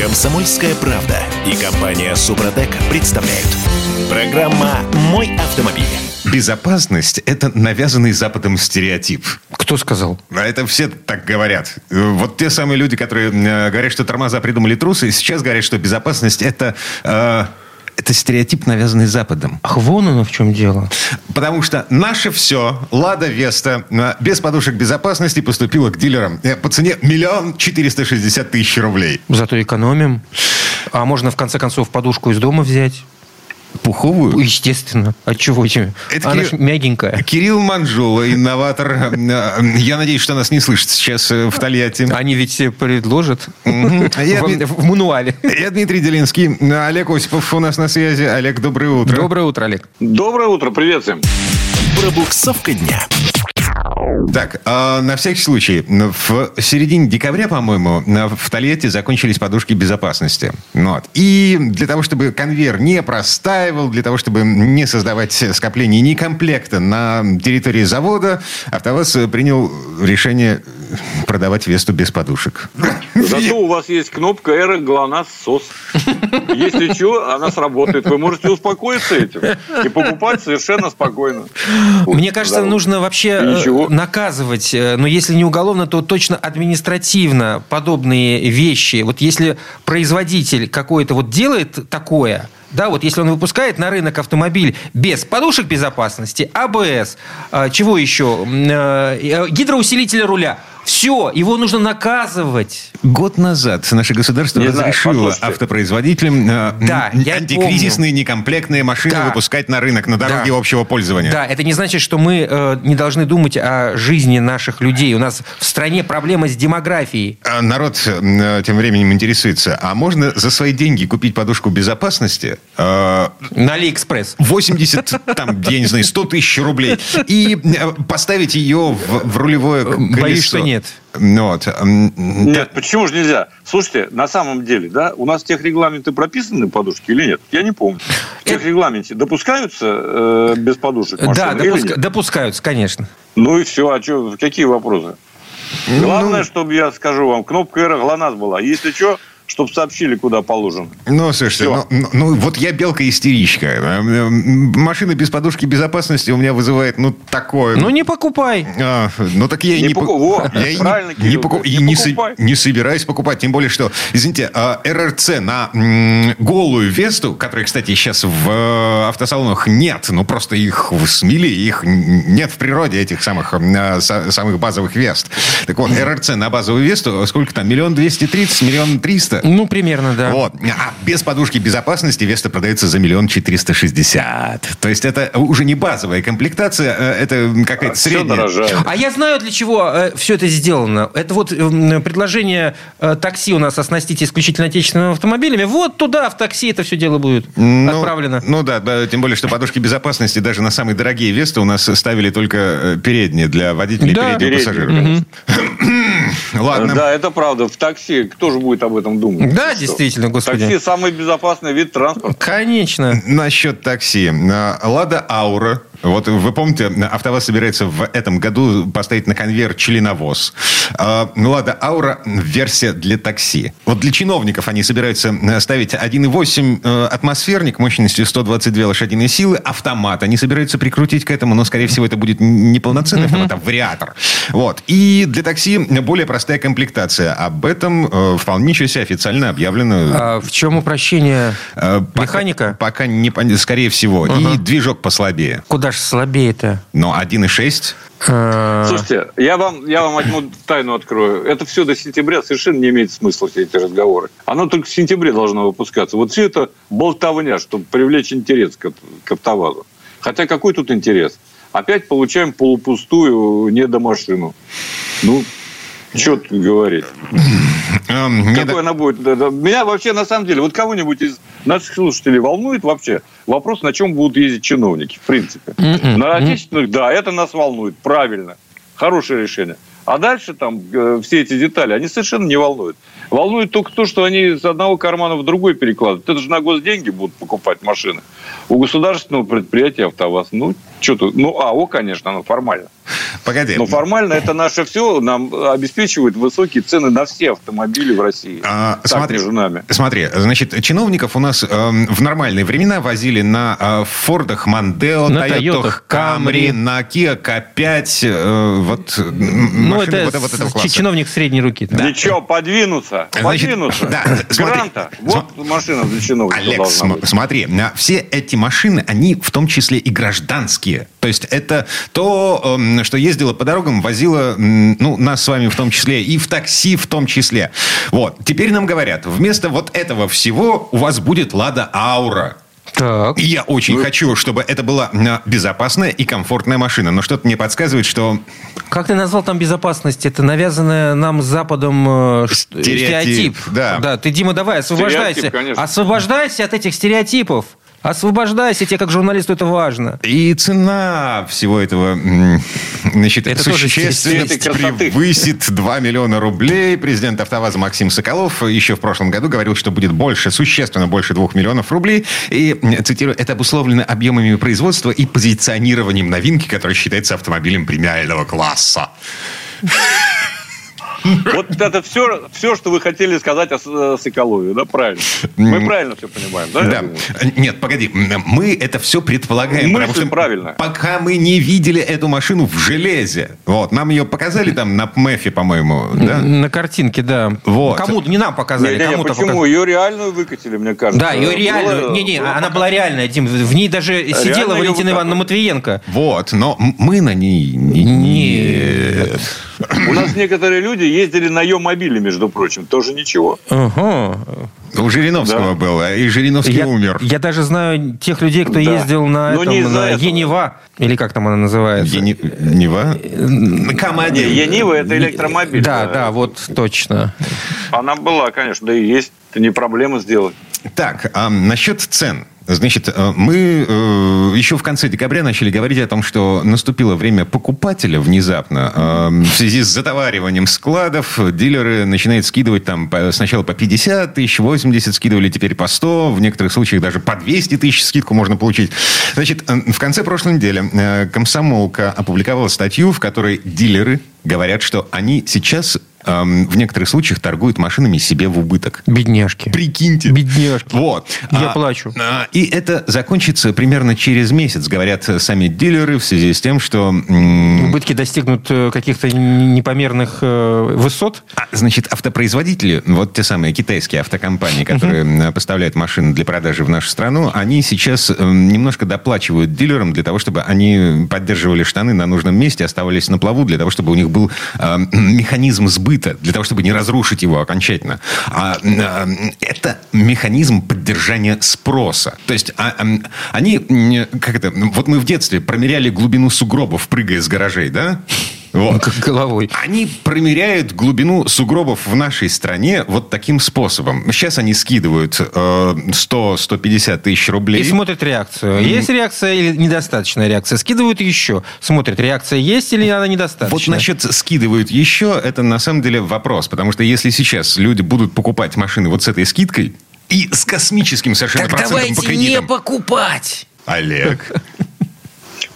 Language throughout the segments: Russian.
Комсомольская правда и компания Супротек представляют. Программа «Мой автомобиль». Безопасность – это навязанный Западом стереотип. Кто сказал? А это все так говорят. Вот те самые люди, которые э, говорят, что тормоза придумали трусы, сейчас говорят, что безопасность – это... э, это стереотип, навязанный Западом. Ах, вон оно в чем дело. Потому что наше все, Лада Веста, э, без подушек безопасности поступила к дилерам э, по цене миллион четыреста шестьдесят тысяч рублей. Зато экономим. А можно, в конце концов, подушку из дома взять? Пуховую? Естественно. От чего тебе? Это Она ж мягенькая. Кирилл Манжула, инноватор. Э, Я надеюсь, что нас не слышит сейчас э, в Тольятти. Они ведь все предложат. А в мануале. Я Дмитрий Делинский. Олег Осипов у нас на связи. Олег, доброе утро. Доброе утро, Олег. Доброе утро, привет всем. Пробуксовка дня. Так, а, на всякий случай, в середине декабря, по-моему, на- в Тольятти закончились подушки безопасности. Ну Вот. И для того, чтобы конвейер не простаивал, для того, чтобы не создавать скопление некомплекта на территории завода, АвтоВАЗ принял решение продавать Весту без подушек. Зато у вас есть кнопка «Эра ГЛОНАСС СОС». Если что, она сработает. Вы можете успокоиться этим и покупать совершенно спокойно. Мне кажется, нужно вообще И ничего. наказывать, э, но если не уголовно, то точно административно подобные вещи. Вот если производитель какой-то вот делает такое, да, вот если он выпускает на рынок автомобиль без подушек безопасности, АБС, э, чего еще, э, гидроусилителя руля, все, его нужно наказывать. Год назад наше государство Не знаю, разрешило послушайте. автопроизводителям э, Да, я антикризисные некомплектные машины Да. выпускать на рынок, на дороге Да. общего пользования. Да, это не значит, что мы э, не должны думать о жизни наших людей. У нас в стране проблема с демографией. А Народ э, тем временем интересуется, а можно за свои деньги купить подушку безопасности? э, На Алиэкспресс. 80, там, я не знаю, 100 тысяч рублей. И э, поставить ее в, в рулевое колесо. Боюсь, что нет. Ну Вот. Нет, почему же нельзя? Слушайте, на самом деле, да, у нас техрегламенты прописаны подушки или нет? Я не помню. В техрегламенте допускаются э, без подушек машины Да, нет? допускаются, конечно. Ну и все, а что, какие вопросы? Ну, Главное, чтобы я скажу вам, кнопка «Эра» ГЛОНАСС была. Если что, чтобы сообщили, куда положено. Ну, слушайте, Всё. ну, ну, ну, вот я белка-истеричка. Э, э, Машина без подушки безопасности у меня вызывает, ну, такое... Ну, не покупай. А, ну так я и Не не, я и не- правильно, не, поку- не со- собираюсь покупать. Тем более, что, извините, а, РРЦ на голую Весту, которой, кстати, сейчас в э, автосалонах нет, ну просто их смели, их нет в природе, этих самых, а, са- самых базовых Вест. Так вот, РРЦ на базовую Весту, сколько там, миллион двести тридцать, миллион триста? Ну, примерно, да. Вот. А без подушки безопасности Веста продается за миллион четыреста шестьдесят. То есть это уже не базовая комплектация, э, это какая-то Все средняя. дорожает. А я знаю, для чего все это сделано. Это вот м, предложение э, такси у нас оснастить исключительно отечественными автомобилями. Вот туда, в такси, это все дело будет Ну, отправлено. Ну да, да, тем более, что подушки безопасности даже на самые дорогие Весты у нас ставили только э, передние для водителей Да. переднего Передние, пассажира. Ладно. Да, это правда. В такси кто же будет об этом думать? Да, Что? действительно, господи. Такси самый безопасный вид транспорта. Конечно. Насчет такси. А, Лада Аура. Вот вы помните, АвтоВАЗ собирается в этом году поставить на конвейер членовоз. А, Лада Аура версия для такси. Вот для чиновников они собираются э, ставить 1,8 э, атмосферник мощностью 122 лошадиные силы, автомат. Они собираются прикрутить к этому, но, скорее всего, это будет не полноценный автомат, а вариатор. Вот. И для такси более простая комплектация. Об этом э, вполне себе официально объявлено. А в чем упрощение? Э, пока- Механика? Пока не скорее всего. И движок послабее. Куда же слабее-то? Но 1,6. Э, Слушайте, я вам, я вам одну тайну открою. Это все до сентября совершенно не имеет смысла, все эти разговоры. Оно только в сентябре должно выпускаться. Вот все это болтовня, чтобы привлечь интерес к, к автовазу. Хотя какой тут интерес? Опять получаем полупустую недомашину. Ну, что тут говорить? Эм, Какой она будет? Меня вообще, на самом деле, вот кого-нибудь из наших слушателей волнует вообще вопрос, на чем будут ездить чиновники, в принципе. Мгм. На отечественных, да, это нас волнует, правильно. Хорошее решение. А дальше там э, все эти детали, они совершенно не волнуют. Волнует только то, что они с одного кармана в другой перекладывают. Это же на госденьги будут покупать машины. У государственного предприятия АвтоВАЗ, ну, что-то, ну, АО, конечно, оно формально. Погоди. Но формально это наше все нам обеспечивает высокие цены на все автомобили в России. А, так, смотри, между нами. смотри, значит, чиновников у нас э, в нормальные времена возили на э, Фордах Мондео, На Тойотах Камри, на Kia K5, э, вот Ну, машины это вот, вот этого класса. чиновник средней руки. там. Ничего, подвинуться. Значит, Подвинуться. да, смотри. Гранта. Вот машина для чиновника Олег, см- смотри, все эти машины, они в том числе и гражданские. То есть это то, эм, что ездило по дорогам, возило, ну, нас с вами в том числе, и в такси в том числе. Вот. Теперь нам говорят, вместо вот этого всего у вас будет «Лада Аура». Так. И я очень хочу, чтобы это была безопасная и комфортная машина. Но что-то мне подсказывает, что Как ты назвал там безопасность? Это навязанное нам с Западом э, ш- Стереотип, да. Да, ты, Дима, давай, освобождайся. Стереотип, конечно. Освобождайся от этих стереотипов. Освобождайся, тебе как журналисту это важно. И цена всего этого, значит, Это существенно превысит 2 миллиона рублей. Президент «АвтоВАЗа» Максим Соколов еще в прошлом году говорил, что будет больше, существенно больше 2 миллионов рублей. И, цитирую, это обусловлено объемами производства и позиционированием новинки, которая считается автомобилем премиального класса. Вот это все, все, что вы хотели сказать о, С- э, Соколове, да, правильно? Мы правильно все понимаем, да? Да. Нет, погоди. Мы это все предполагаем. Мысль потому что правильно. Пока мы не видели эту машину в железе. Вот. Нам ее показали там на ПМЭФе, по-моему. Да? На картинке, да. Вот. Кому-то, не нам показали, Не, не, не, кому-то почему? показали. Ее реальную выкатили, мне кажется. Да, ее реально. Было- Не-не, она была реальная, Дим. В ней даже сидела Валентина Ивановна. Матвиенко. Вот. Но мы на ней... не- Нет. У нас некоторые люди ездили на ее мобиле, между прочим, тоже ничего. Ага. У Жириновского Да. было. И Жириновский Я, умер. я даже знаю тех людей, кто Да. ездил на, Но этом, не из-за на. Енева, или как там она называется. Ени- Нева? Камади. Не, Енива это электромобиль. Да, да, вот точно. Она была, конечно, да и есть. Это не проблема сделать. Так, а насчет цен. Значит, э, мы э, еще в конце декабря начали говорить о том, что наступило время покупателя внезапно. Э, В связи с затовариванием складов дилеры начинают скидывать там сначала по 50 тысяч, 80 скидывали, теперь по 100, в некоторых случаях даже по 200 тысяч скидку можно получить. Значит, в конце прошлой недели комсомолка опубликовала статью, в которой дилеры говорят, что они сейчас в некоторых случаях торгуют машинами себе в убыток. Бедняжки. Прикиньте. Бедняжки. Вот. Я плачу. а, И это закончится примерно через месяц, говорят сами дилеры, в связи с тем, что... м, Убытки достигнут э, каких-то непомерных э, высот. а, Значит, автопроизводители, вот те самые китайские автокомпании, которые м, поставляют машины для продажи в нашу страну, они сейчас м, немножко доплачивают дилерам для того, чтобы они поддерживали штаны на нужном месте, оставались на плаву, для того, чтобы у них был э, механизм сбыта, для того, чтобы не разрушить его окончательно. А э, это механизм поддержания спроса. То есть а, м, они, как это, вот мы в детстве промеряли глубину сугробов, прыгая с гаражей, да? Вот. Как головой. Они промеряют глубину сугробов в нашей стране вот таким способом. Сейчас они скидывают э, 100-150 тысяч рублей. И смотрят реакцию. Есть реакция или недостаточная реакция? Скидывают еще. Смотрят, реакция есть или она недостаточная. Вот насчет скидывают еще, это на самом деле вопрос. Потому что если сейчас люди будут покупать машины вот с этой скидкой и с космическим совершенно процентом по кредитам... покупать. Олег.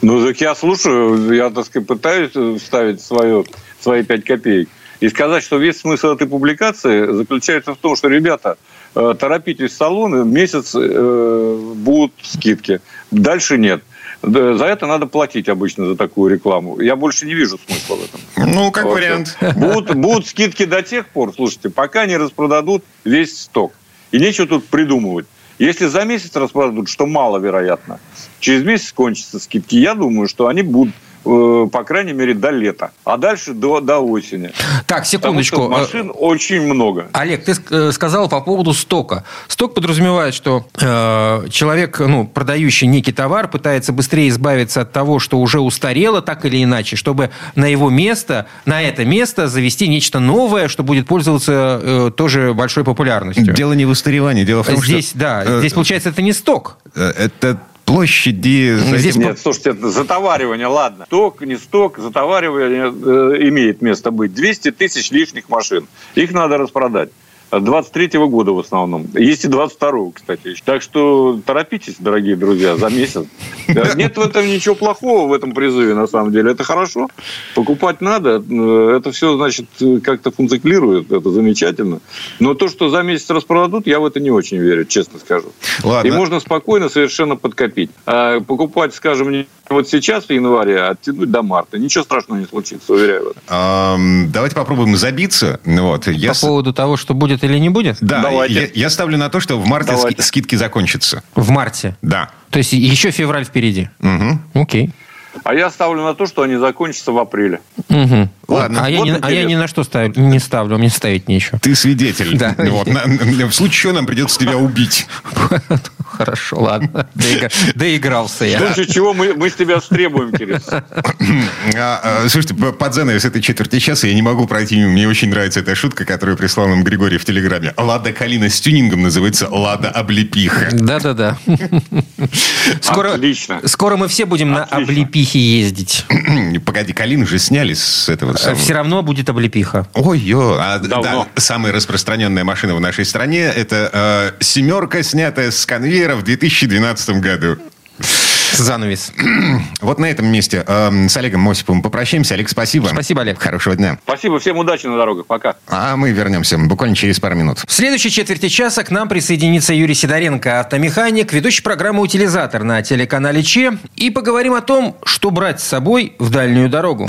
Ну, так я слушаю, я, так сказать, пытаюсь вставить свое, свои пять копеек. И сказать, что весь смысл этой публикации заключается в том, что, ребята, э, торопитесь в салоны, месяц э, будут скидки. Дальше нет. За это надо платить обычно за такую рекламу. Я больше не вижу смысла в этом. Ну, как Вот. вариант. Будут, будут скидки до тех пор, слушайте, пока не распродадут весь сток. И нечего тут придумывать. Если за месяц распродадут, что маловероятно, через месяц кончатся скидки, я думаю, что они будут, по крайней мере, до лета. А дальше до, до осени. Так, Потому секундочку. что машин очень много. Олег, ты э, сказал по поводу стока. Сток подразумевает, что э, человек, ну, продающий некий товар, пытается быстрее избавиться от того, что уже устарело так или иначе, чтобы на его место, на это место завести нечто новое, что будет пользоваться э, тоже большой популярностью. Дело не в устаревании. Дело в том, здесь, что... да, э, здесь получается это не сток. э, Это площади... за Здесь этим- Нет, слушайте, затоваривание, ладно. Сток, не сток, затоваривание э, имеет место быть. 200 тысяч лишних машин. Их надо распродать. 23-го года в основном. Есть и 22-го, кстати. Так что торопитесь, дорогие друзья, за месяц. Нет в этом ничего плохого, в этом призыве, на самом деле. Это хорошо. Покупать надо. Это все, значит, как-то функционирует. Это замечательно. Но то, что за месяц распродадут, я в это не очень верю, честно скажу. Ладно. И можно спокойно совершенно подкопить. А покупать, скажем, вот сейчас, в январе, оттянуть до марта. Ничего страшного не случится, уверяю вас. Давайте попробуем забиться. Вот. Я По поводу того, что будет или не будет? Да, Давайте. Я, я ставлю на то, что в марте Давайте. скидки закончатся. В марте? Да. То есть еще февраль впереди? Угу. Окей. А я ставлю на то, что они закончатся в апреле. Угу. Ладно. А, вот я не, а я ни на что ставлю, не ставлю, мне ставить нечего. Ты свидетель. Да. Вот. В случае чего нам придется тебя убить. Хорошо, ладно. Доигрался я. В случае чего мы, мы с тебя требуем, Кирилл. А, а, слушайте, под занавес этой четверти часа я не могу пройти. Мне очень нравится эта шутка, которую прислал нам Григорий в Телеграме. Лада Калина с тюнингом называется Лада Облепиха. Да-да-да. Скоро, Отлично. Скоро мы все будем Отлично. на Облепихе ездить. Погоди, Калину же сняли с этого самого. Все равно будет Облепиха. Ой-ё. А, да, самая распространенная машина в нашей стране это э, семерка, снятая с конвейера в 2012 году. Занавес. Вот на этом месте э, с Олегом Мосиповым попрощаемся. Олег, спасибо. Спасибо, Олег. Хорошего дня. Спасибо. Всем удачи на дорогах. Пока. А мы вернемся буквально через пару минут. В следующей четверти часа к нам присоединится Юрий Сидоренко, автомеханик, ведущий программы «Утилизатор» на телеканале ЧЕ. И поговорим о том, что брать с собой в дальнюю дорогу.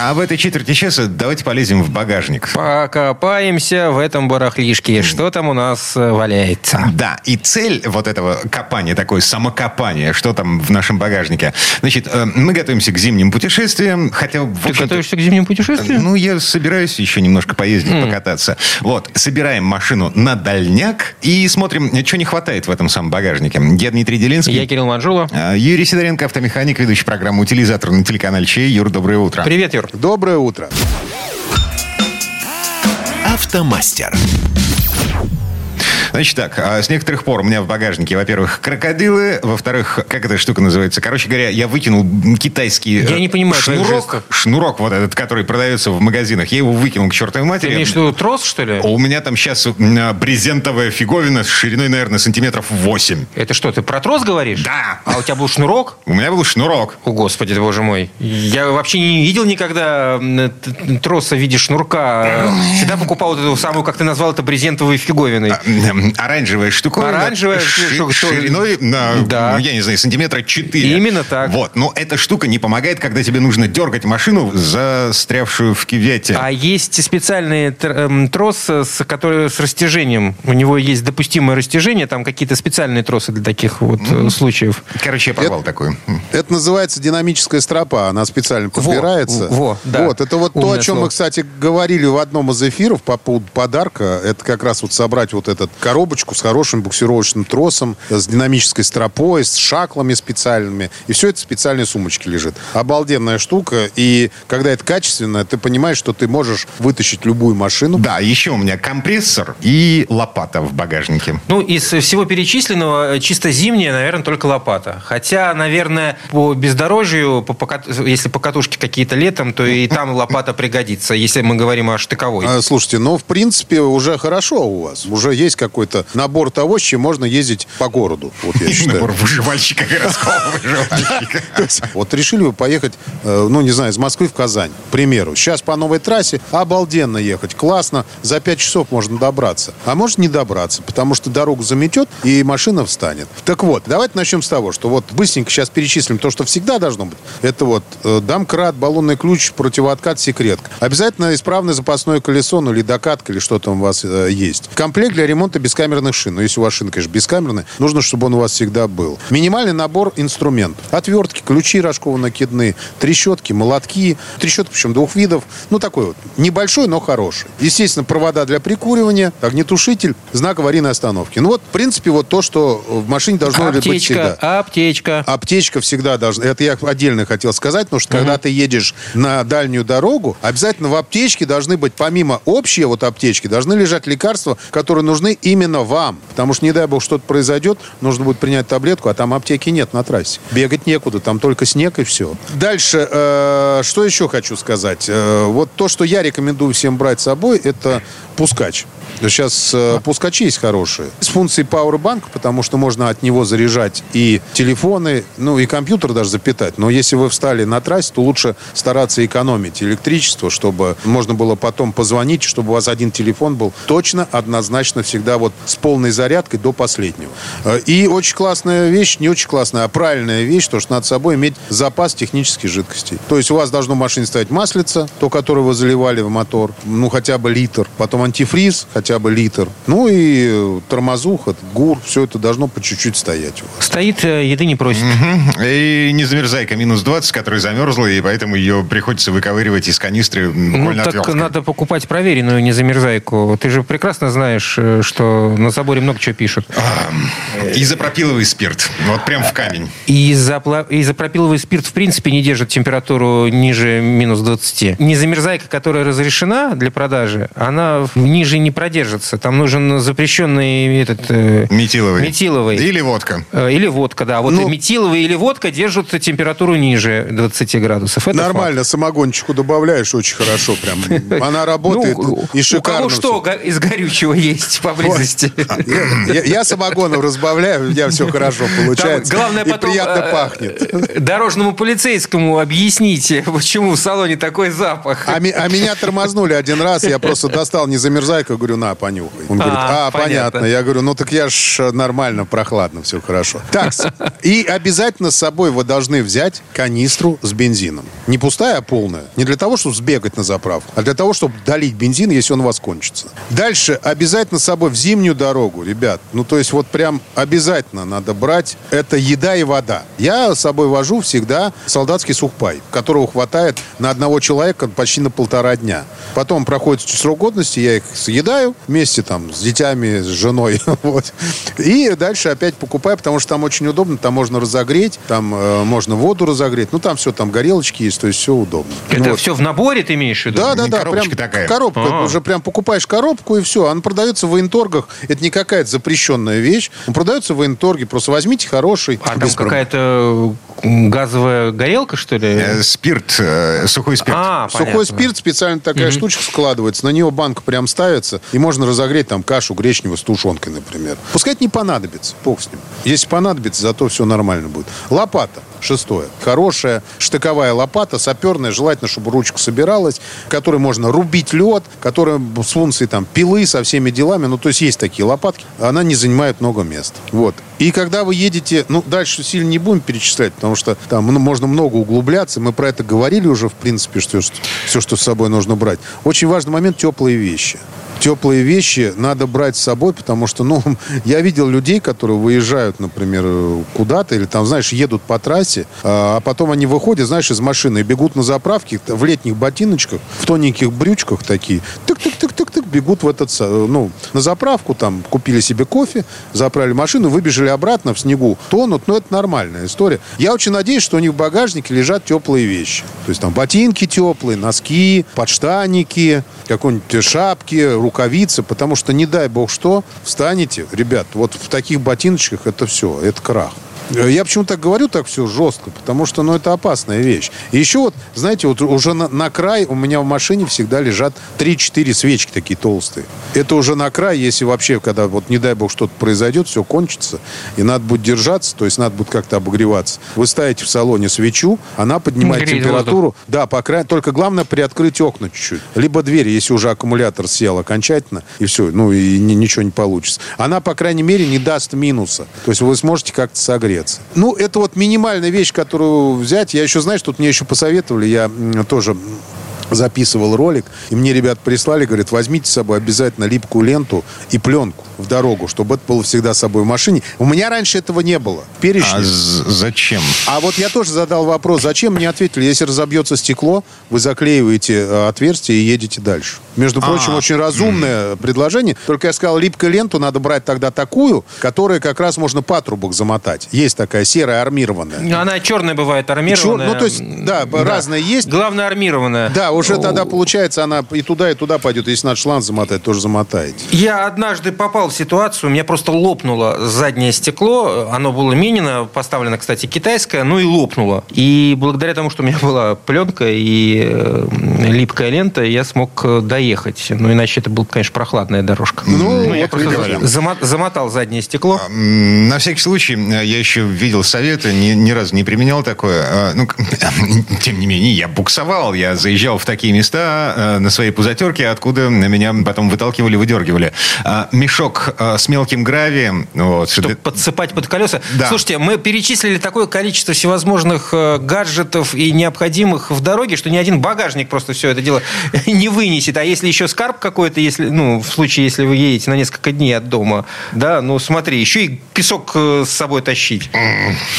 А в этой четверти часа давайте полезем в багажник. Покопаемся в этом барахлишке. Что там у нас э, валяется? Да, и цель вот этого копания, такое самокопание, что там в нашем багажнике. Значит, э, мы готовимся к зимним путешествиям, хотя... Ты готовишься к зимним путешествиям? Ну, я собираюсь еще немножко поездить, mm. покататься. Вот, собираем машину на дальняк и смотрим, что не хватает в этом самом багажнике. Я Дмитрий Делинский. Я Кирилл Манжула. А, Юрий Сидоренко, автомеханик, ведущий программу «Утилизатор» на телеканале Чей. Юр, доброе утро. Привет, Юр. Доброе утро. Автомастер. Значит так, а с некоторых пор у меня в багажнике, во-первых, крокодилы, во-вторых, как эта штука называется? Короче говоря, я выкинул китайский я не понимаю, шнурок, шнурок вот этот, который продается в магазинах. Я его выкинул к чертовой матери. Ты имеешь в виду трос, что ли? У меня там сейчас брезентовая фиговина с шириной, наверное, сантиметров 8. Это что, ты про трос говоришь? Да. А у тебя был шнурок? У меня был шнурок. О, господи, боже мой. Я вообще не видел никогда троса в виде шнурка. Всегда покупал вот эту самую, как ты назвал это, брезентовую фиговиной. Оранжевая штука. Оранжевая штука. Шириной, на, да. Ну, я не знаю, сантиметра 4. Именно так. Вот. Но эта штука не помогает, когда тебе нужно дергать машину, застрявшую в кювете. А есть специальный эм, трос, с, который с растяжением. У него есть допустимое растяжение, там какие-то специальные тросы для таких вот mm. случаев. Короче, я порвал это, такую. Это называется динамическая стропа. Она специально подбирается. Во, во, да. Вот, это вот Умное то, о чем слово. мы, кстати, говорили в одном из эфиров по поводу подарка. Это как раз вот собрать вот этот коробочку с хорошим буксировочным тросом, с динамической стропой, с шаклами специальными. И все это в специальной сумочке лежит. Обалденная штука. И когда это качественно, ты понимаешь, что ты можешь вытащить любую машину. Да, еще у меня компрессор и лопата в багажнике. Ну, из всего перечисленного, э, чисто зимняя, наверное, только лопата. Хотя, наверное, по бездорожью, по, по, если по катушке какие-то летом, то и там лопата пригодится, если мы говорим о штыковой. А, слушайте, ну, в принципе, уже хорошо у вас. Уже есть какой-то набор того, с чем можно ездить по городу. Вот я считаю. Набор выживальщика городского выживальщика. Вот решили вы поехать, э, ну, не знаю, из Москвы в Казань, к примеру. Сейчас по новой трассе обалденно ехать, классно, за 5 часов можно добраться. А может не добраться, потому что дорогу заметет и машина встанет. Так вот, давайте начнем с того, что вот быстренько сейчас перечислим то, что всегда должно быть. Это вот э, домкрат, баллонный ключ, противооткат, секретка. Обязательно исправное запасное колесо, ну или докатка, или что там у вас э, есть. Комплект для ремонта бескамерных бескамерных шин. Но если у вас шина, конечно, бескамерная, нужно, чтобы он у вас всегда был. Минимальный набор инструментов. Отвертки, ключи рожково-накидные, трещотки, молотки. Трещотки, причем двух видов. Ну, такой вот. Небольшой, но хороший. Естественно, провода для прикуривания, огнетушитель, знак аварийной остановки. Ну, вот, в принципе, вот то, что в машине должно аптечка, быть всегда. Аптечка. Аптечка всегда должна. Это я отдельно хотел сказать, потому что угу. когда ты едешь на дальнюю дорогу, обязательно в аптечке должны быть, помимо общей вот аптечки, должны лежать лекарства, которые нужны именно именно вам. Потому что, не дай бог, что-то произойдет, нужно будет принять таблетку, а там аптеки нет на трассе. Бегать некуда, там только снег и все. Дальше, э, что еще хочу сказать? Э, вот то, что я рекомендую всем брать с собой, это пускач. Сейчас э, пускачи есть хорошие. С функцией Powerbank, потому что можно от него заряжать и телефоны, ну и компьютер даже запитать. Но если вы встали на трассе, то лучше стараться экономить электричество, чтобы можно было потом позвонить, чтобы у вас один телефон был точно, однозначно всегда вот с полной зарядкой до последнего. Э, И очень классная вещь, не очень классная, а правильная вещь, то, что надо с собой иметь запас технических жидкостей. То есть у вас должно в машине стоять маслица, то, которое вы заливали в мотор, ну хотя бы литр, потом антифриз, хотя бы литр, ну и э, тормозуха, гур, все это должно по чуть-чуть стоять у вас. Стоит, э, еды не просит. И не замерзайка минус 20, которая замерзла, и поэтому ее приходится выковыривать из канистры Ну, буквально так отверткой. надо покупать проверенную незамерзайку. Ты же прекрасно знаешь, что на заборе много чего пишут. Изопропиловый спирт. Вот прям в камень. И изопла- изопропиловый спирт в принципе не держит температуру ниже минус 20. Незамерзайка, которая разрешена для продажи, она ниже не продержится. Там нужен запрещенный этот... э, Метиловый. Метиловый. Или водка. э, Или водка, да. Вот Ну- метиловый или водка держат температуру ниже 20 градусов. Это Нормально, самогончику добавляешь очень хорошо прям. Она факт. работает Ну, и у шикарно. кого что из горючего есть поблизости? Я, я- я самогоном разбавляю, у меня все хорошо Там получается. главное и потом приятно э, пахнет. э, дорожному полицейскому объясните, почему в салоне такой запах. А, ми- а меня тормознули один раз, я просто достал незамерзайку, говорю, на, понюхай. Он говорит, А, а, понятно. понятно. Я говорю, ну так я ж э, нормально, прохладно, все хорошо. Так, и обязательно с собой вы должны взять канистру с бензином. Не пустая, а полная. Не для того, чтобы сбегать на заправку, а для того, чтобы долить бензин, если он у вас кончится. Дальше обязательно с собой в зимнюю дорогу, ребят. Ну, то есть вот прям обязательно надо брать. Это еда и вода. Я с собой вожу всегда солдатский сухпай, которого хватает на одного человека почти на полтора дня. Потом проходит срок годности, я их съедаю вместе там с детьми, с женой. Вот. И дальше опять покупаю, потому что там очень удобно, там можно разогреть, там э, можно воду разогреть. Ну, там все, там горелочки есть, то есть все удобно. Это Вот. все в наборе ты имеешь в виду? Да, да, да. коробочка прям такая. Коробка. А. Уже прям покупаешь коробку и все. Она продается в военторгах. Это не какая-то запрещенная вещь. Он продается в военторге. Просто возьмите хороший. А там какая-то газовая горелка, что ли? Э, Спирт, э, сухой спирт. А, Сухой понятно. спирт, специально такая штучка складывается, на нее банка прям ставится, и можно разогреть там кашу гречневую с тушенкой, например. Пускай это не понадобится, бог с ним. Если понадобится, зато все нормально будет. Лопата, шестое. Хорошая штыковая лопата, саперная, желательно, чтобы ручка собиралась, которой можно рубить лед, которая с функцией там пилы, со всеми делами. Ну, то есть есть такие лопатки. Она не занимает много места. Вот. И когда вы едете, ну, дальше сильно не будем перечислять, потому что там ну, можно много углубляться. Мы про это говорили уже, в принципе, что все, что с собой нужно брать. Очень важный момент – теплые вещи. Теплые вещи надо брать с собой, потому что, ну, я видел людей, которые выезжают, например, куда-то, или там, знаешь, едут по трассе, а потом они выходят, знаешь, из машины и бегут на заправке в летних ботиночках, в тоненьких брючках такие, тык-тык-тык-тык-тык, бегут в этот, ну, на заправку, там, купили себе кофе, заправили машину, выбежали обратно в снегу, тонут, ну, это нормальная история. Я очень надеюсь, что у них в багажнике лежат теплые вещи. То есть там ботинки теплые, носки, подштанники, какие-нибудь шапки, рукавицы, потому что, не дай бог что, встанете, ребят, вот в таких ботиночках это все, это крах. Я почему так говорю так все жестко, потому что, ну, это опасная вещь. И еще вот, знаете, вот уже на, на край у меня в машине всегда лежат 3-4 свечки такие толстые. Это уже на край, если вообще, когда вот, не дай бог, что-то произойдет, все кончится, и надо будет держаться, то есть надо будет как-то обогреваться. Вы ставите в салоне свечу, она поднимает Греет температуру. Да, по крайней только главное приоткрыть окна чуть-чуть. Либо двери, если уже аккумулятор сел окончательно, и все, ну, и ни- ничего не получится. Она, по крайней мере, не даст минуса. То есть вы сможете как-то согреться. Ну, это вот минимальная вещь, которую взять. Я еще, знаешь, тут мне еще посоветовали, я тоже записывал ролик, и мне ребят прислали, говорят, возьмите с собой обязательно липкую ленту и пленку в дорогу, чтобы это было всегда с собой в машине. У меня раньше этого не было. Перечни. А зачем? А вот я тоже задал вопрос, зачем мне ответили, если разобьется стекло, вы заклеиваете э, отверстие и едете дальше. Между прочим, очень разумное предложение. Только я сказал, липкую ленту надо брать тогда такую, которая как раз можно патрубок замотать. Есть такая серая армированная. Она черная бывает, армированная. Чёр- ну, то есть, да, разная есть. Главное, армированная. Да, уже тогда, получается, она и туда, и туда пойдет. Если надо шланг замотать, тоже замотаете. Я однажды попал в ситуацию, у меня просто лопнуло заднее стекло. Оно было Минина, поставлено, кстати, китайское, ну и лопнуло. И благодаря тому, что у меня была пленка и э, липкая лента, я смог э, доехать. Ну, иначе это была, конечно, прохладная дорожка. Ну, я вот просто зама- замотал заднее стекло. М, На всякий случай, э, я еще видел советы, ни, ни разу не применял такое. А, Ну, тем не менее, я буксовал, я заезжал в такие места э, на своей пузатерке, откуда меня потом выталкивали, выдергивали. А, Мешок э, с мелким гравием, вот, чтобы подсыпать под колеса. Да. Слушайте, мы перечислили такое количество всевозможных э, гаджетов и необходимых в дороге, что ни один багажник просто все это дело не вынесет. А если еще скарб какой-то, если, ну, в случае, если вы едете на несколько дней от дома, да, ну, смотри, еще и песок с собой тащить.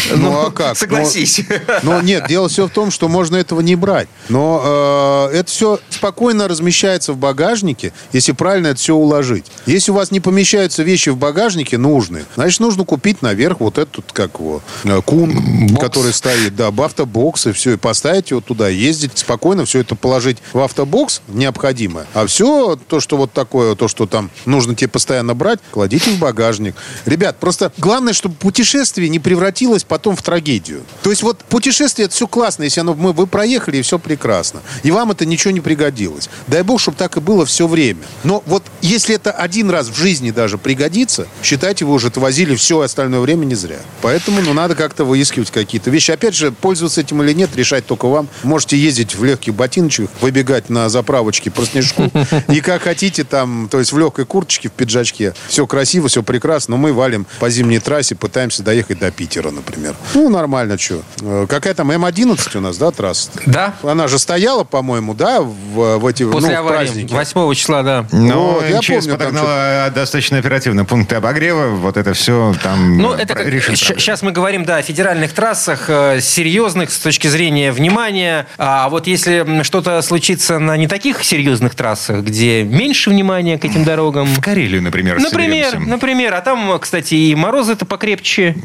Ну, а как? Согласись. Но нет, дело все в том, что можно этого не брать. Но э, это все спокойно размещается в багажнике, если правильно это все уложить. Если у вас не помещаются вещи в багажнике нужные, значит, нужно купить наверх вот этот, как его, э, кун, который стоит, да, в автобокс, и все, и поставить его туда, ездить спокойно, все это положить в автобокс необходимое, а все то, что вот такое, то, что там нужно тебе постоянно брать, кладите в багажник. Ребят, просто главное, чтобы путешествие не превратилось потом в трагедию. То есть вот путешествие это все классно, если оно мы вы проехали и все прекрасно, и вам это ничего не пригодилось. Дай бог, чтобы так и было все время. Но вот если это один раз в жизни даже пригодится, считайте, вы уже отвозили все остальное время не зря. Поэтому, ну, надо как-то выискивать какие-то вещи. Опять же, пользоваться этим или нет, решать только вам. Можете ездить в легких ботиночках, выбегать на заправочке по снежку. И как хотите там, то есть в легкой курточке, в пиджачке. Все красиво, все прекрасно. Но мы валим по зимней трассе, пытаемся доехать до Питера, например. Ну, нормально, что. Какая там М11 у нас, да, трасса? Да. Она же стояла, по-моему, да, в, в эти После ну, в аварии, праздники. 8 числа, да. Но Вот, я МЧС помню, там подогнала достаточно оперативно пункты обогрева, вот это все там Ну, э, это как, сейчас мы говорим, да, о федеральных трассах, э, серьезных с точки зрения внимания. А вот если что-то случится на не таких серьезных трассах, где меньше внимания к этим дорогам. В Карелию, например, Например, соберемся. например, а там, кстати, и морозы-то покрепче.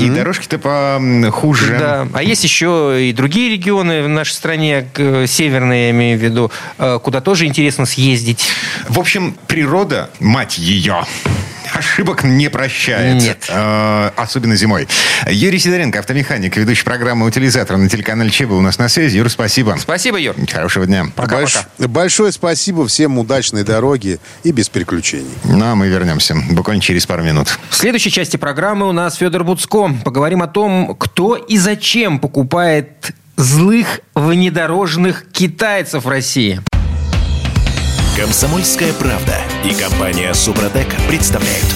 И дорожки-то похуже. Да. А есть еще и другие регионы в нашей стране, к- северные, я имею в виду, э, куда тоже интересно съездить. В общем, природа, мать ее, ошибок не прощает. Нет. Э, особенно зимой. Юрий Сидоренко, автомеханик, ведущий программы «Утилизатор» на телеканале ЧЕ был у нас на связи. Юр, спасибо. Спасибо, Юр. Хорошего дня. Больш- Большое спасибо всем удачной дороги и без приключений. Ну, а мы вернемся буквально через пару минут. В следующей части программы у нас Федор Буцко. Поговорим о том, кто и зачем покупает злых внедорожных китайцев России. Комсомольская правда и компания Супротек представляют.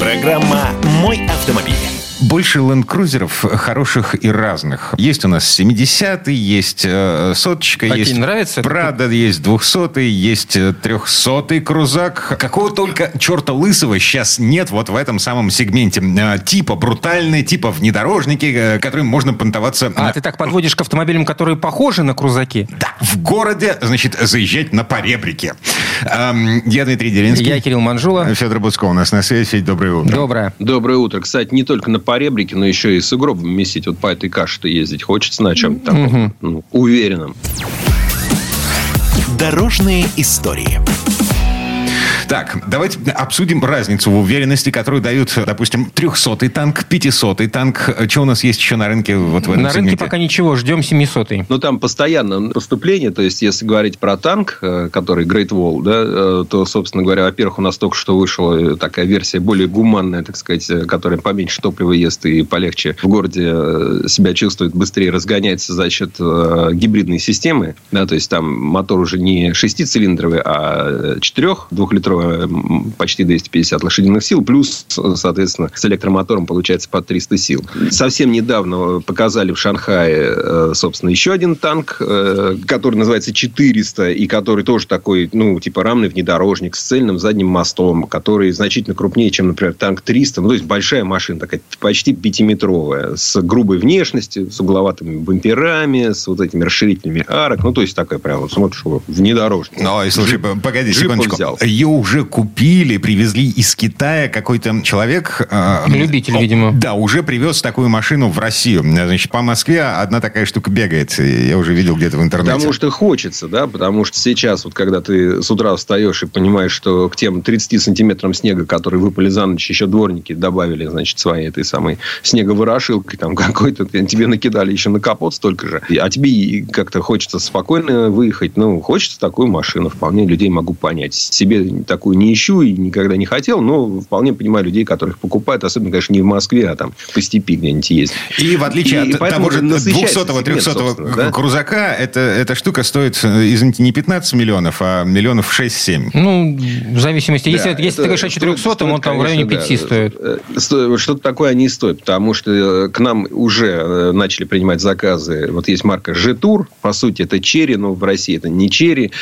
Программа «Мой автомобиль». Больше ленд-крузеров хороших и разных. Есть у нас 70-й, есть э, соточка, А тебе есть нравится? Прада, есть 200-й, есть 300-й крузак. Какого только черта лысого сейчас нет вот в этом самом сегменте. Э, Типа брутальные, типа внедорожники, э, которым можно понтоваться А на- ты так подводишь к автомобилям, которые похожи на крузаки? Да, в городе, значит, заезжать на поребрике. Эм, Я Дмитрий Делинский. Я Кирилл Манжула. Федор Буцко у нас на связи. Федь, доброе утро. Доброе. Доброе утро. Кстати, не только на поребрике, но еще и с игробами месить. Вот по этой каше-то ездить хочется на чем-то таком ну, уверенном. Дорожные истории. Так, давайте обсудим разницу в уверенности, которую дают, допустим, 300-й танк, 500-й танк. Что у нас есть еще на рынке вот в этом На рынке сегменте? пока ничего, ждем 700-й. Ну, там постоянно поступление, то есть, если говорить про танк, э, который Great Wall, да, э, то, собственно говоря, во-первых, у нас только что вышла э, такая версия более гуманная, так сказать, которая поменьше топлива ест и полегче в городе себя чувствует, быстрее разгоняется за счет гибридной системы, да, то есть, там мотор уже не шестицилиндровый, а четырех, двухлитровый, м, почти 250 лошадиных сил, плюс, соответственно, с электромотором получается под 300 сил. Совсем недавно показали в Шанхае, э, собственно, еще один танк, э, который называется 400, и который тоже такой, ну, типа рамный внедорожник с цельным задним мостом, который значительно крупнее, чем, например, танк 300. Ну, то есть, большая машина, такая почти пятиметровая, с грубой внешностью, с угловатыми бамперами, с вот этими расширителями арок. Ну, то есть, такая прям, вот смотришь, внедорожник. Ой, слушай, погоди Джипа секундочку. взял. Ее уже купили, привезли из Китая какой-то человек... Э, Любитель, видимо. Да, уже привез такую машину в Россию. Значит, по Москве одна такая штука бегает. Я уже видел где-то в интернете. Потому что хочется, да, потому что сейчас, вот когда ты с утра встаешь и понимаешь, что к тем 30 сантиметрам снега, которые выпали за ночь, еще дворники добавили, значит, своей этой самой снеговырошилкой там какой-то, тебе накидали еще на капот столько же. А тебе как-то хочется спокойно выехать. Ну, хочется такую машину. Вполне людей могу понять. Себе такую не ищу и никогда не хотел, но вполне понимаю людей, которых покупают. Особенно, конечно, не в Москве, а там по степи где-нибудь есть. И в отличие и, от того же 200-300 да? крузака, это, эта штука стоит, извините, не 15 миллионов, а миллионов 6-7. Ну, в зависимости. Если, да, если ты говоришь о 400, стоит, он там в районе 5 да, стоит. Э, что-то такое они стоят, потому что э, к нам уже э, начали принимать заказы. Вот есть марка G-Tour, по сути, это черри, но в России это не черри.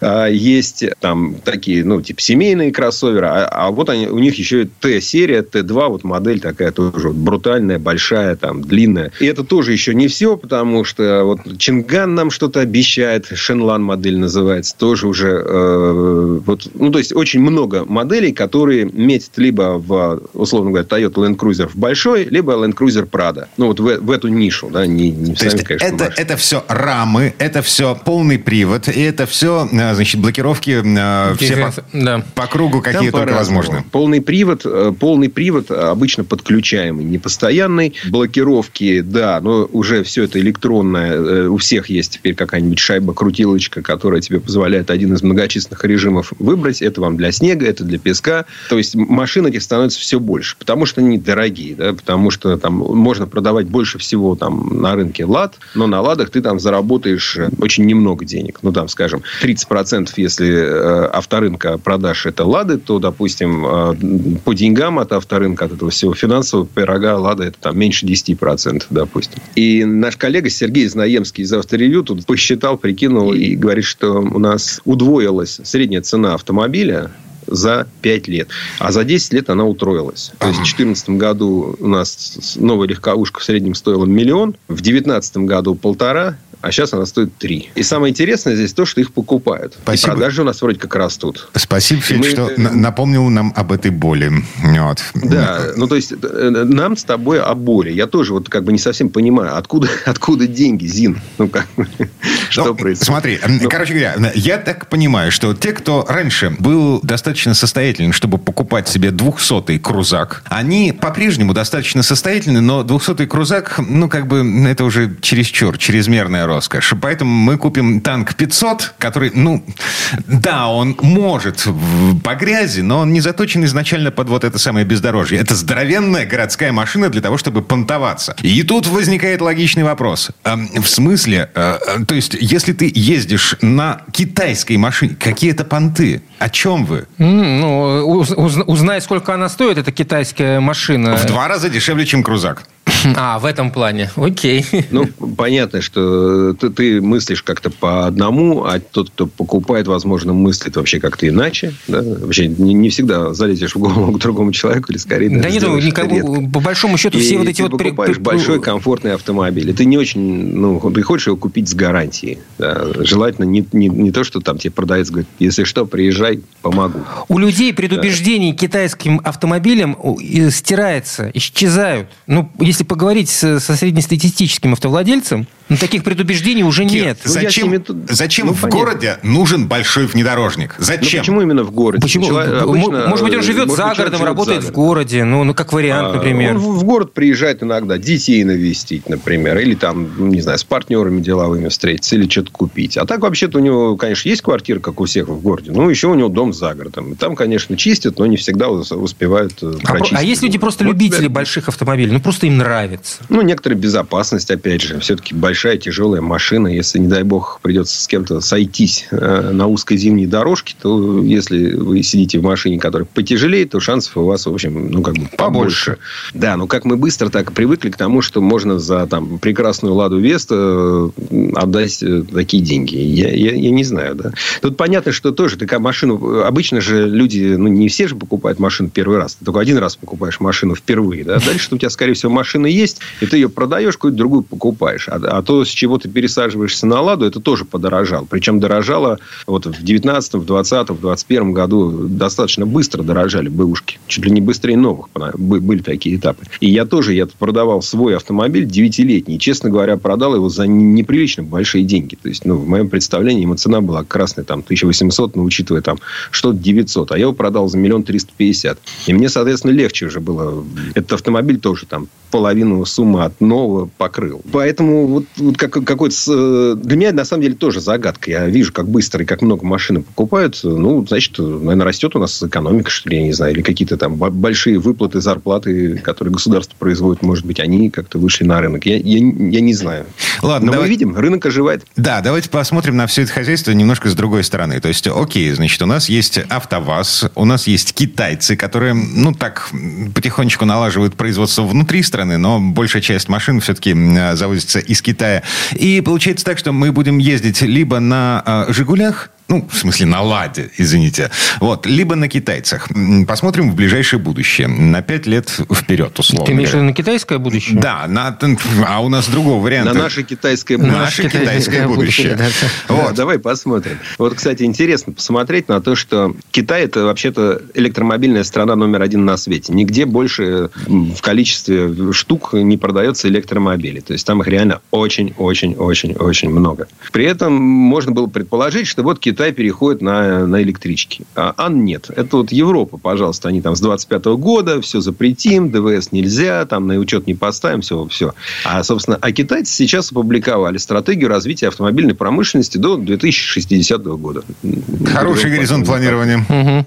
А есть там такие, ну, типа семейные кроссоверы, а, а вот они, у них еще Т-серия, Т2, вот модель такая тоже вот брутальная, большая, там, длинная. И это тоже еще не все, потому что вот Чинган нам что-то обещает, Шенлан модель называется, тоже уже э, вот, ну, то есть очень много моделей, которые метят либо в, условно говоря, Toyota Land Cruiser в большой, либо Land Cruiser Prado. Ну, вот в, в эту нишу, да, не, не То сами, есть конечно, это, это все рамы, это все полный привод, и это все, э, значит, блокировки э, все по, да. по кругу, какие Там только возможны. Полный привод, э, полный привод обычно подключаемый, непостоянный. Блокировки, да, но уже все это электронное. У всех есть теперь какая-нибудь шайба-крутилочка, которая тебе позволяет один из многочисленных режимов выбрать. Это вам для снега, это для песка. То есть машин этих становится все больше, потому что они дорогие, да, потому что там можно продавать больше всего там на рынке лад, но на ладах ты там заработаешь э, очень немного денег. Ну, там, скажем, 30% если э, авторынка продаж это лады, то, допустим, э, по деньгам от авторынка, от этого всего финансового пирога лада это там меньше 10%, допустим. И наш коллега Сергей Знаемский из Авторевью тут посчитал, прикинул и говорит, что у нас удвоилась средняя цена автомобиля за 5 лет. А за 10 лет она утроилась. То есть в 2014 году у нас новая легковушка в среднем стоила миллион, в 2019 году полтора, а сейчас она стоит 3. И самое интересное здесь то, что их покупают. Спасибо. И продажи у нас вроде как растут. Спасибо, Федь, мы... что напомнил нам об этой боли. Вот. Да, ну то есть э, нам с тобой о боли. Я тоже вот как бы не совсем понимаю, откуда, откуда деньги, Зин? Ну как, что ну, происходит? Смотри, ну, короче говоря, я так понимаю, что те, кто раньше был достаточно состоятельным, чтобы покупать себе 200-й крузак, они по-прежнему достаточно состоятельны, но 200-й крузак, ну как бы это уже чересчур, чрезмерная роскошь. Поэтому мы купим танк 500, который, ну, да, он может по грязи, но он не заточен изначально под вот это самое бездорожье. Это здоровенная городская машина для того, чтобы понтоваться. И тут возникает логичный вопрос. В смысле, э, э, то есть, если ты ездишь на китайской машине, какие это понты? О чем вы? ну, узнай, сколько она стоит, эта китайская машина. В два раза дешевле, чем крузак. А, в этом плане. Окей. Ну, понятно, что ты, ты мыслишь как-то по одному, а тот, кто покупает, возможно, мыслит вообще как-то иначе. Да? Вообще не, не всегда залезешь в голову к другому человеку или скорее Да нет, никому, по большому счету все и вот эти ты вот... покупаешь при... большой комфортный автомобиль. И ты не очень... Ну, ты хочешь его купить с гарантией. Да? Желательно не, не, не то, что там тебе продавец говорит, если что, приезжай, помогу. У людей предубеждений да. китайским автомобилем стирается, исчезают. Ну, если поговорить со среднестатистическим автовладельцем, но таких предубеждений уже Кир, нет. Ну, зачем, ними... зачем ну, в понятно. городе нужен большой внедорожник? Зачем? Ну, почему именно в городе? Почему? Человек, обычно, может быть, он живет может за городом, работает в городе. Ну, ну, как вариант, а, например. Он в город приезжает иногда детей навестить, например. Или там, не знаю, с партнерами деловыми встретиться. Или что-то купить. А так, вообще-то, у него, конечно, есть квартира, как у всех в городе. Ну, еще у него дом за городом. И там, конечно, чистят, но не всегда успевают э, а, прочистить. А есть люди просто любители больших автомобилей? Ну, просто им нравится. Ну, некоторая безопасность, опять же. Все-таки большая тяжелая машина. Если, не дай бог, придется с кем-то сойтись э, на узкой зимней дорожке, то если вы сидите в машине, которая потяжелее, то шансов у вас, в общем, ну, как бы побольше. Да, но как мы быстро так привыкли к тому, что можно за там, прекрасную «Ладу Веста» отдать э, такие деньги. Я, я, я не знаю, да. Тут понятно, что тоже такая машина... Обычно же люди, ну, не все же покупают машину первый раз. Ты только один раз покупаешь машину впервые, да. Дальше у тебя, скорее всего, машина есть, и ты ее продаешь, какую-то другую покупаешь. А, а то, с чего ты пересаживаешься на «Ладу», это тоже подорожало. Причем дорожало вот в 19 в 20 в 21 году достаточно быстро дорожали бэушки. Чуть ли не быстрее новых были такие этапы. И я тоже, я продавал свой автомобиль девятилетний. Честно говоря, продал его за неприлично большие деньги. То есть, ну, в моем представлении ему цена была красная, там, 1800, но учитывая там что-то 900. А я его продал за миллион триста пятьдесят. И мне, соответственно, легче уже было. Этот автомобиль тоже там половину суммы от нового покрыл. Поэтому вот как, какой-то... Э, для меня, на самом деле, тоже загадка. Я вижу, как быстро и как много машин покупают. Ну, значит, наверное, растет у нас экономика, что ли, я не знаю. Или какие-то там большие выплаты, зарплаты, которые государство производит, может быть, они как-то вышли на рынок. Я, я, я не знаю. Ладно, Но давай... мы видим, рынок оживает. Да, давайте посмотрим на все это хозяйство немножко с другой стороны. То есть, окей, значит, у нас есть АвтоВАЗ, у нас есть китайцы, которые, ну, так потихонечку налаживают производство внутри страны, но большая часть машин все-таки завозится из Китая. И получается так, что мы будем ездить либо на э, «Жигулях», ну, в смысле, на «Ладе», извините. Вот. Либо на китайцах. Посмотрим в ближайшее будущее. На пять лет вперед, условно Ты имеешь в виду на китайское будущее? Да. На, а у нас другого варианта. На наше китайское будущее. Наше китайское будущее. Вот. Давай посмотрим. Вот, кстати, интересно посмотреть на то, что Китай – это вообще-то электромобильная страна номер один на свете. Нигде больше в количестве штук не продается электромобили. То есть, там их реально очень-очень-очень-очень много. При этом можно было предположить, что вот Китай Китай переходит на, на электрички. А Ан нет. Это вот Европа, пожалуйста. Они там с 25 -го года все запретим, ДВС нельзя, там на учет не поставим, все, все. А, собственно, а китайцы сейчас опубликовали стратегию развития автомобильной промышленности до 2060 года. Хороший горизонт планирования. Угу.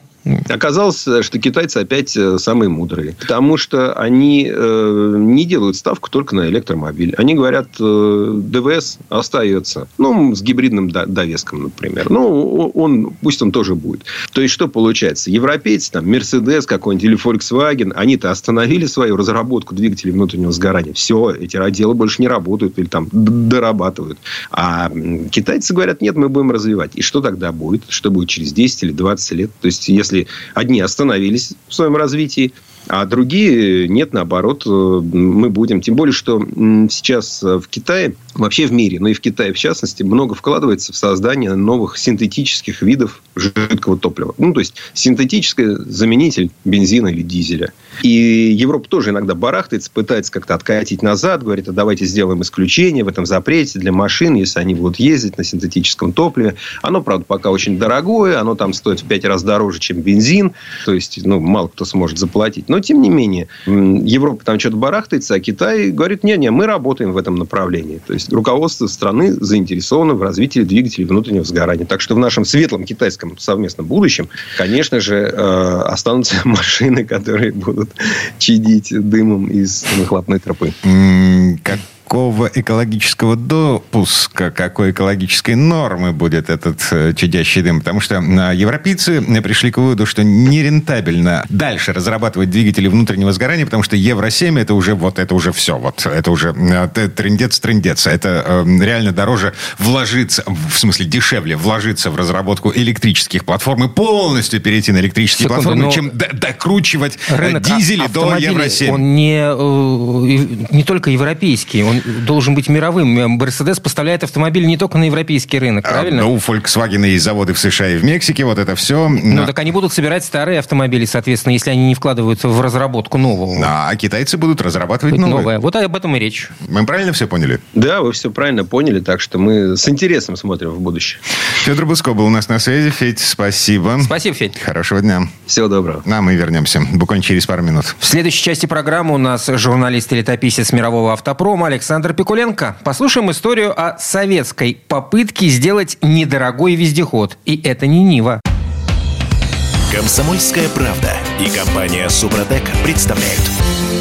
Оказалось, что китайцы опять э, самые мудрые. Потому что они э, не делают ставку только на электромобиль. Они говорят, э, ДВС остается. Ну, с гибридным довеском, например. Ну, он, пусть он тоже будет. То есть, что получается? Европейцы, там, Мерседес какой-нибудь или Volkswagen, они-то остановили свою разработку двигателей внутреннего сгорания. Все, эти отделы больше не работают или там дорабатывают. А китайцы говорят, нет, мы будем развивать. И что тогда будет? Что будет через 10 или 20 лет? То есть, если если одни остановились в своем развитии, а другие нет, наоборот, э, мы будем. Тем более, что сейчас в Китае, вообще в мире, но и в Китае в частности, много вкладывается в создание новых синтетических видов жидкого топлива. Ну, то есть, синтетическое заменитель бензина или дизеля. И Европа тоже иногда барахтается, пытается как-то откатить назад, говорит, а давайте сделаем исключение в этом запрете для машин, если они будут ездить на синтетическом топливе. Оно, правда, пока очень дорогое, оно там стоит в пять раз дороже, чем бензин. То есть, ну, мало кто сможет заплатить. Но, тем не менее, Европа там что-то барахтается, а Китай говорит, не-не, мы работаем в этом направлении. То есть, руководство страны заинтересовано в развитии двигателей внутреннего сгорания. Так что в нашем светлом китайском совместном будущем, конечно же, э, останутся машины, которые будут чадить дымом из выхлопной тропы. Как какого экологического допуска, какой экологической нормы будет этот э, чадящий дым. Потому что э, европейцы пришли к выводу, что нерентабельно дальше разрабатывать двигатели внутреннего сгорания, потому что Евро-7 это уже вот это уже все. Вот это уже э, трендец трендец. Это реально дороже вложиться, в смысле дешевле вложиться в разработку электрических платформ и полностью перейти на электрические Секунду, платформы, чем докручивать дизели до Евро-7. Он не, не только европейский, он должен быть мировым. Мерседес поставляет автомобили не только на европейский рынок, правильно? А, ну, у Volkswagen есть заводы в США и в Мексике, вот это все. Ну, так они будут собирать старые автомобили, соответственно, если они не вкладываются в разработку нового. А китайцы будут разрабатывать новые. новое. Вот об этом и речь. Мы правильно все поняли? Да, вы все правильно поняли, так что мы с интересом смотрим в будущее. Федор Буско был у нас на связи. Федь, спасибо. Спасибо, Федь. Хорошего дня. Всего доброго. А мы вернемся буквально через пару минут. В следующей части программы у нас журналист и летописец мирового автопрома Александр Пикуленко. Послушаем историю о советской попытке сделать недорогой вездеход. И это не Нива. Комсомольская правда и компания Супротек представляют.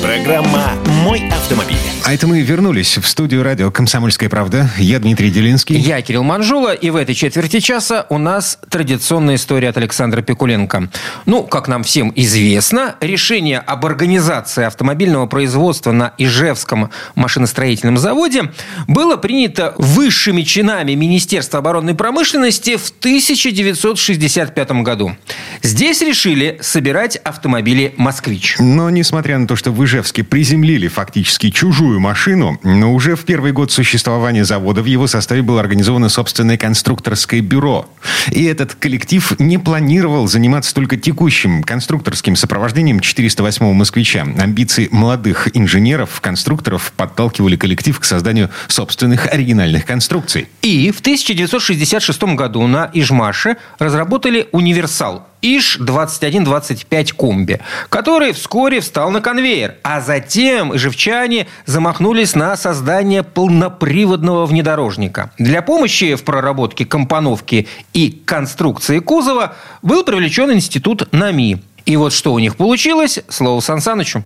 Программа «Мой автомобиль». А это мы вернулись в студию радио «Комсомольская правда». Я Дмитрий Делинский. Я Кирилл Манжула. И в этой четверти часа у нас традиционная история от Александра Пикуленко. Ну, как нам всем известно, решение об организации автомобильного производства на Ижевском машиностроительном заводе было принято высшими чинами Министерства оборонной промышленности в 1965 году. Здесь Здесь решили собирать автомобили «Москвич». Но, несмотря на то, что в Ижевске приземлили фактически чужую машину, но уже в первый год существования завода в его составе было организовано собственное конструкторское бюро. И этот коллектив не планировал заниматься только текущим конструкторским сопровождением 408-го «Москвича». Амбиции молодых инженеров, конструкторов подталкивали коллектив к созданию собственных оригинальных конструкций. И в 1966 году на Ижмаше разработали «Универсал» ИЖ-2125 комби, который вскоре встал на конвейер. А затем ижевчане замахнулись на создание полноприводного внедорожника. Для помощи в проработке компоновки и конструкции кузова был привлечен институт НАМИ. И вот что у них получилось, слово Сан Санычу.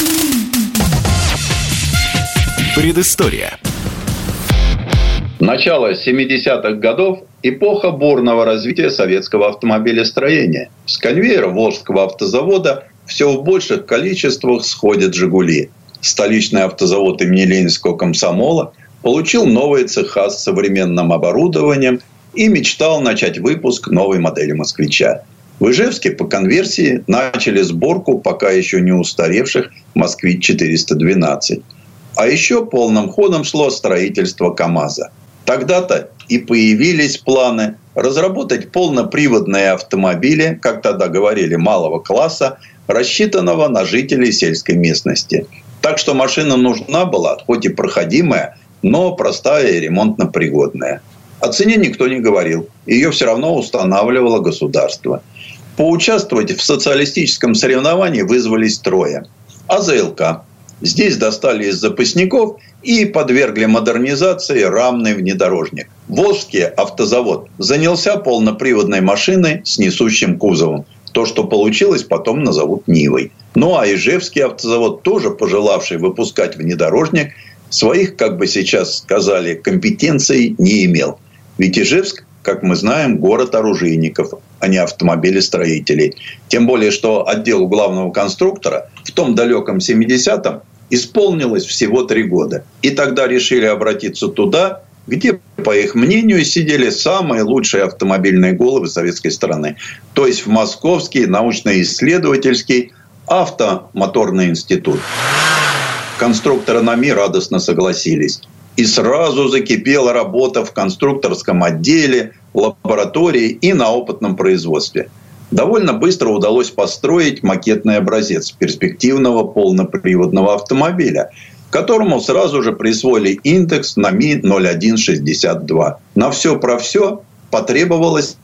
Предыстория. Начало 70-х годов – эпоха бурного развития советского автомобилестроения. С конвейера Волжского автозавода все в больших количествах сходят «Жигули». Столичный автозавод имени Ленинского комсомола получил новые цеха с современным оборудованием и мечтал начать выпуск новой модели «Москвича». В Ижевске по конверсии начали сборку пока еще не устаревших «Москвич-412». А еще полным ходом шло строительство КАМАЗа – Тогда-то и появились планы разработать полноприводные автомобили, как тогда говорили, малого класса, рассчитанного на жителей сельской местности. Так что машина нужна была, хоть и проходимая, но простая и ремонтно-пригодная. О цене никто не говорил. Ее все равно устанавливало государство. Поучаствовать в социалистическом соревновании вызвались трое. АЗЛК. Здесь достали из запасников и подвергли модернизации рамный внедорожник. Волжский автозавод занялся полноприводной машиной с несущим кузовом. То, что получилось, потом назовут Нивой. Ну а Ижевский автозавод, тоже пожелавший выпускать внедорожник, своих, как бы сейчас сказали, компетенций не имел. Ведь Ижевск, как мы знаем, город оружейников, а не автомобилестроителей. Тем более, что отделу главного конструктора в том далеком 70-м исполнилось всего три года. И тогда решили обратиться туда, где, по их мнению, сидели самые лучшие автомобильные головы советской страны. То есть в Московский научно-исследовательский автомоторный институт. Конструкторы НАМИ радостно согласились. И сразу закипела работа в конструкторском отделе, лаборатории и на опытном производстве – довольно быстро удалось построить макетный образец перспективного полноприводного автомобиля, которому сразу же присвоили индекс на Ми-0162. На все про все потребовалось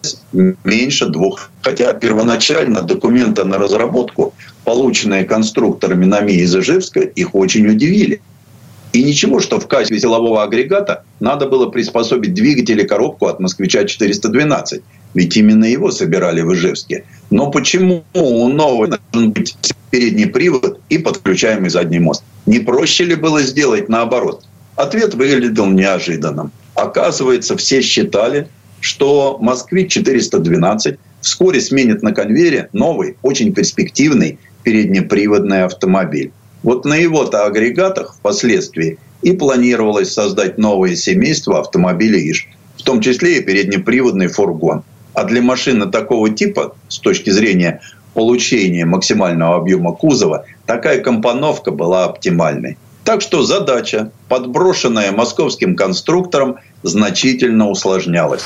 меньше двух. Хотя первоначально документы на разработку, полученные конструкторами НАМИ из Ижевска, их очень удивили. И ничего, что в качестве силового агрегата надо было приспособить двигатель и коробку от «Москвича-412». Ведь именно его собирали в Ижевске. Но почему у нового должен быть передний привод и подключаемый задний мост? Не проще ли было сделать наоборот? Ответ выглядел неожиданным. Оказывается, все считали, что «Москвич-412» вскоре сменит на конвейере новый, очень перспективный переднеприводный автомобиль. Вот на его-то агрегатах впоследствии и планировалось создать новое семейство автомобилей ИЖ, в том числе и переднеприводный фургон. А для машины такого типа, с точки зрения получения максимального объема кузова, такая компоновка была оптимальной. Так что задача, подброшенная московским конструктором, значительно усложнялась.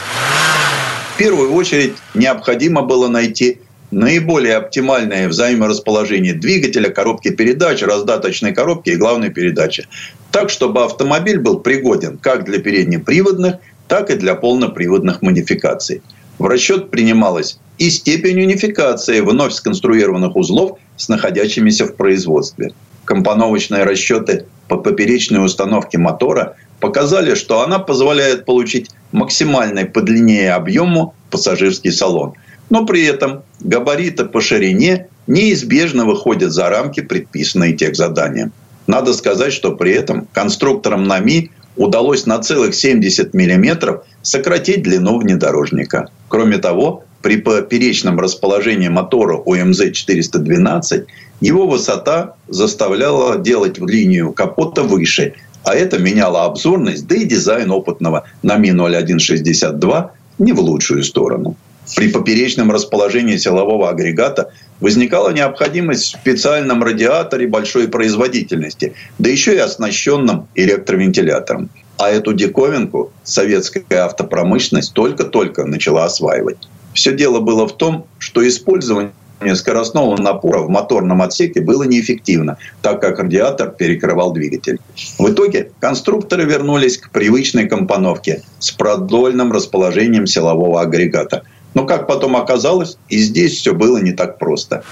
В первую очередь необходимо было найти наиболее оптимальное взаиморасположение двигателя, коробки передач, раздаточной коробки и главной передачи. Так, чтобы автомобиль был пригоден как для переднеприводных, так и для полноприводных модификаций. В расчет принималась и степень унификации вновь сконструированных узлов с находящимися в производстве. Компоновочные расчеты по поперечной установке мотора показали, что она позволяет получить максимальный по длине и объему пассажирский салон. Но при этом габариты по ширине неизбежно выходят за рамки, предписанные техзаданием. Надо сказать, что при этом конструкторам НАМИ удалось на целых 70 миллиметров сократить длину внедорожника. Кроме того, при поперечном расположении мотора УМЗ-412 его высота заставляла делать линию капота выше, а это меняло обзорность, да и дизайн опытного на Ми-0162 не в лучшую сторону. При поперечном расположении силового агрегата возникала необходимость в специальном радиаторе большой производительности, да еще и оснащенном электровентилятором. А эту диковинку советская автопромышленность только-только начала осваивать. Все дело было в том, что использование скоростного напора в моторном отсеке было неэффективно, так как радиатор перекрывал двигатель. В итоге конструкторы вернулись к привычной компоновке с продольным расположением силового агрегата. Но, как потом оказалось, и здесь все было не так просто.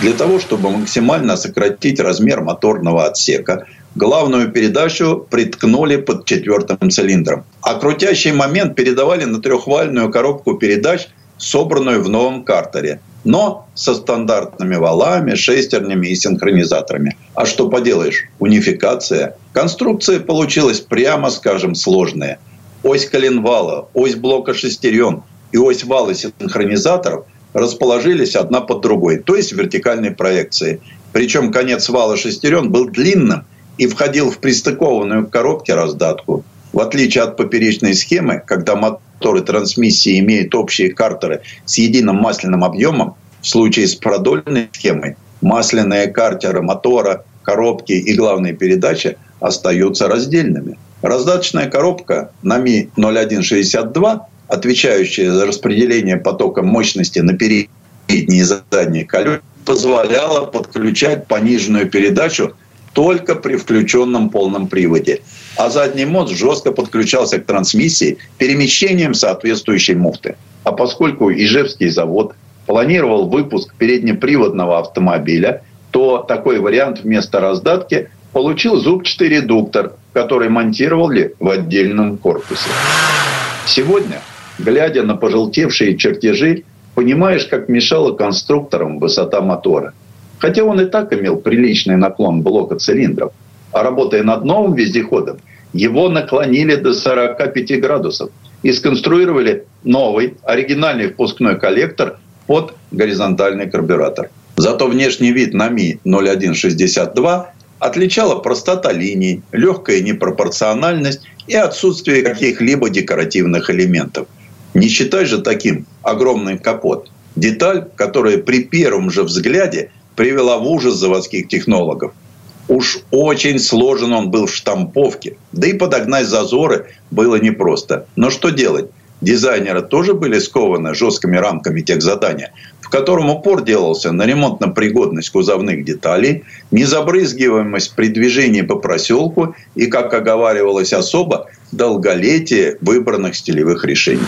Для того, чтобы максимально сократить размер моторного отсека, главную передачу приткнули под четвертым цилиндром. А крутящий момент передавали на трехвальную коробку передач, собранную в новом картере – но со стандартными валами, шестернями и синхронизаторами. А что поделаешь, унификация. Конструкция получилась, прямо скажем, сложная. Ось коленвала, ось блока шестерен и ось вала синхронизаторов расположились одна под другой, то есть в вертикальной проекции. Причем конец вала шестерен был длинным и входил в пристыкованную к коробке раздатку. В отличие от поперечной схемы, когда моторы трансмиссии имеют общие картеры с единым масляным объемом, в случае с продольной схемой масляные картеры мотора, коробки и главной передачи остаются раздельными. Раздаточная коробка на Ми-0162, отвечающая за распределение потока мощности на передние и задние колеса, позволяла подключать пониженную передачу только при включенном полном приводе. А задний мост жестко подключался к трансмиссии перемещением соответствующей муфты. А поскольку Ижевский завод планировал выпуск переднеприводного автомобиля, то такой вариант вместо раздатки получил зубчатый редуктор, который монтировали в отдельном корпусе. Сегодня, глядя на пожелтевшие чертежи, понимаешь, как мешала конструкторам высота мотора – Хотя он и так имел приличный наклон блока цилиндров. А работая над новым вездеходом, его наклонили до 45 градусов и сконструировали новый оригинальный впускной коллектор под горизонтальный карбюратор. Зато внешний вид на Ми-0162 отличала простота линий, легкая непропорциональность и отсутствие каких-либо декоративных элементов. Не считай же таким огромный капот. Деталь, которая при первом же взгляде привела в ужас заводских технологов. Уж очень сложен он был в штамповке. Да и подогнать зазоры было непросто. Но что делать? Дизайнеры тоже были скованы жесткими рамками тех задания, в котором упор делался на ремонтно-пригодность кузовных деталей, незабрызгиваемость при движении по проселку и, как оговаривалось особо, долголетие выбранных стилевых решений.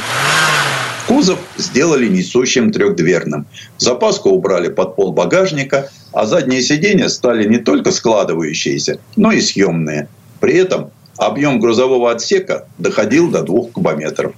Кузов сделали несущим трехдверным. Запаску убрали под пол багажника, а задние сиденья стали не только складывающиеся, но и съемные. При этом объем грузового отсека доходил до двух кубометров.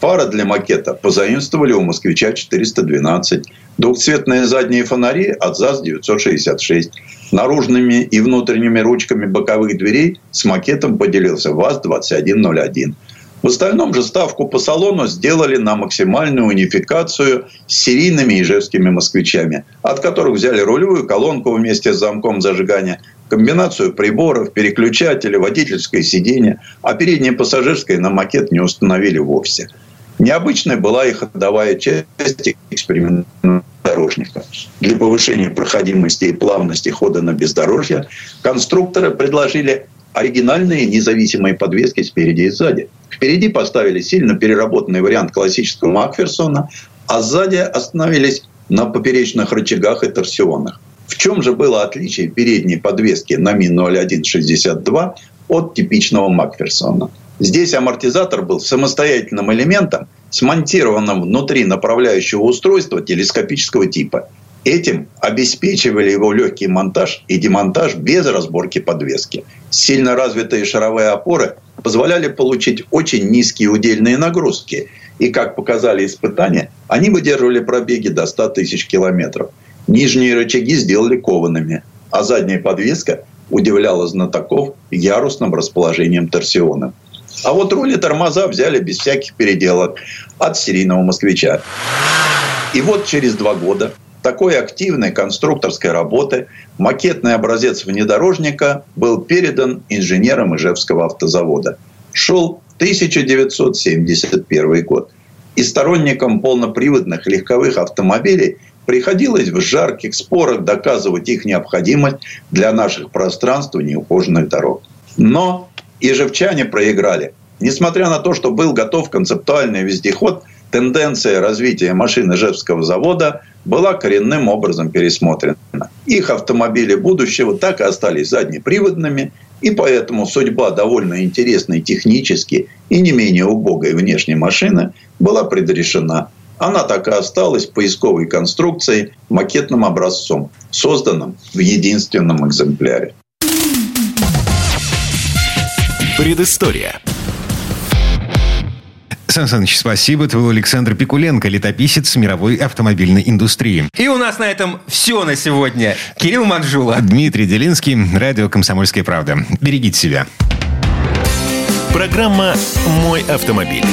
Фара для макета позаимствовали у москвича 412. Двухцветные задние фонари от ЗАЗ-966. Наружными и внутренними ручками боковых дверей с макетом поделился ВАЗ-2101. В остальном же ставку по салону сделали на максимальную унификацию с серийными ижевскими москвичами, от которых взяли рулевую колонку вместе с замком зажигания, комбинацию приборов, переключатели, водительское сиденье, а переднее пассажирское на макет не установили вовсе. Необычной была и ходовая часть экспериментального дорожника. Для повышения проходимости и плавности хода на бездорожье конструкторы предложили оригинальные независимые подвески спереди и сзади. Впереди поставили сильно переработанный вариант классического Макферсона, а сзади остановились на поперечных рычагах и торсионах. В чем же было отличие передней подвески на Ми-0162 от типичного Макферсона? Здесь амортизатор был самостоятельным элементом, смонтированным внутри направляющего устройства телескопического типа. Этим обеспечивали его легкий монтаж и демонтаж без разборки подвески. Сильно развитые шаровые опоры позволяли получить очень низкие удельные нагрузки. И, как показали испытания, они выдерживали пробеги до 100 тысяч километров. Нижние рычаги сделали коваными, а задняя подвеска удивляла знатоков ярусным расположением торсиона. А вот рули тормоза взяли без всяких переделок от серийного москвича. И вот через два года такой активной конструкторской работы макетный образец внедорожника был передан инженерам Ижевского автозавода. Шел 1971 год. И сторонникам полноприводных легковых автомобилей приходилось в жарких спорах доказывать их необходимость для наших пространств и неухоженных дорог. Но ижевчане проиграли. Несмотря на то, что был готов концептуальный вездеход, тенденция развития машин Ижевского завода была коренным образом пересмотрена. Их автомобили будущего так и остались заднеприводными, и поэтому судьба довольно интересной технически и не менее убогой внешней машины была предрешена. Она так и осталась поисковой конструкцией, макетным образцом, созданным в единственном экземпляре. Предыстория. Сан Саныч, спасибо. Это был Александр Пикуленко, летописец мировой автомобильной индустрии. И у нас на этом все на сегодня. Кирилл Манжула. Дмитрий Делинский, радио «Комсомольская правда». Берегите себя. Программа «Мой автомобиль».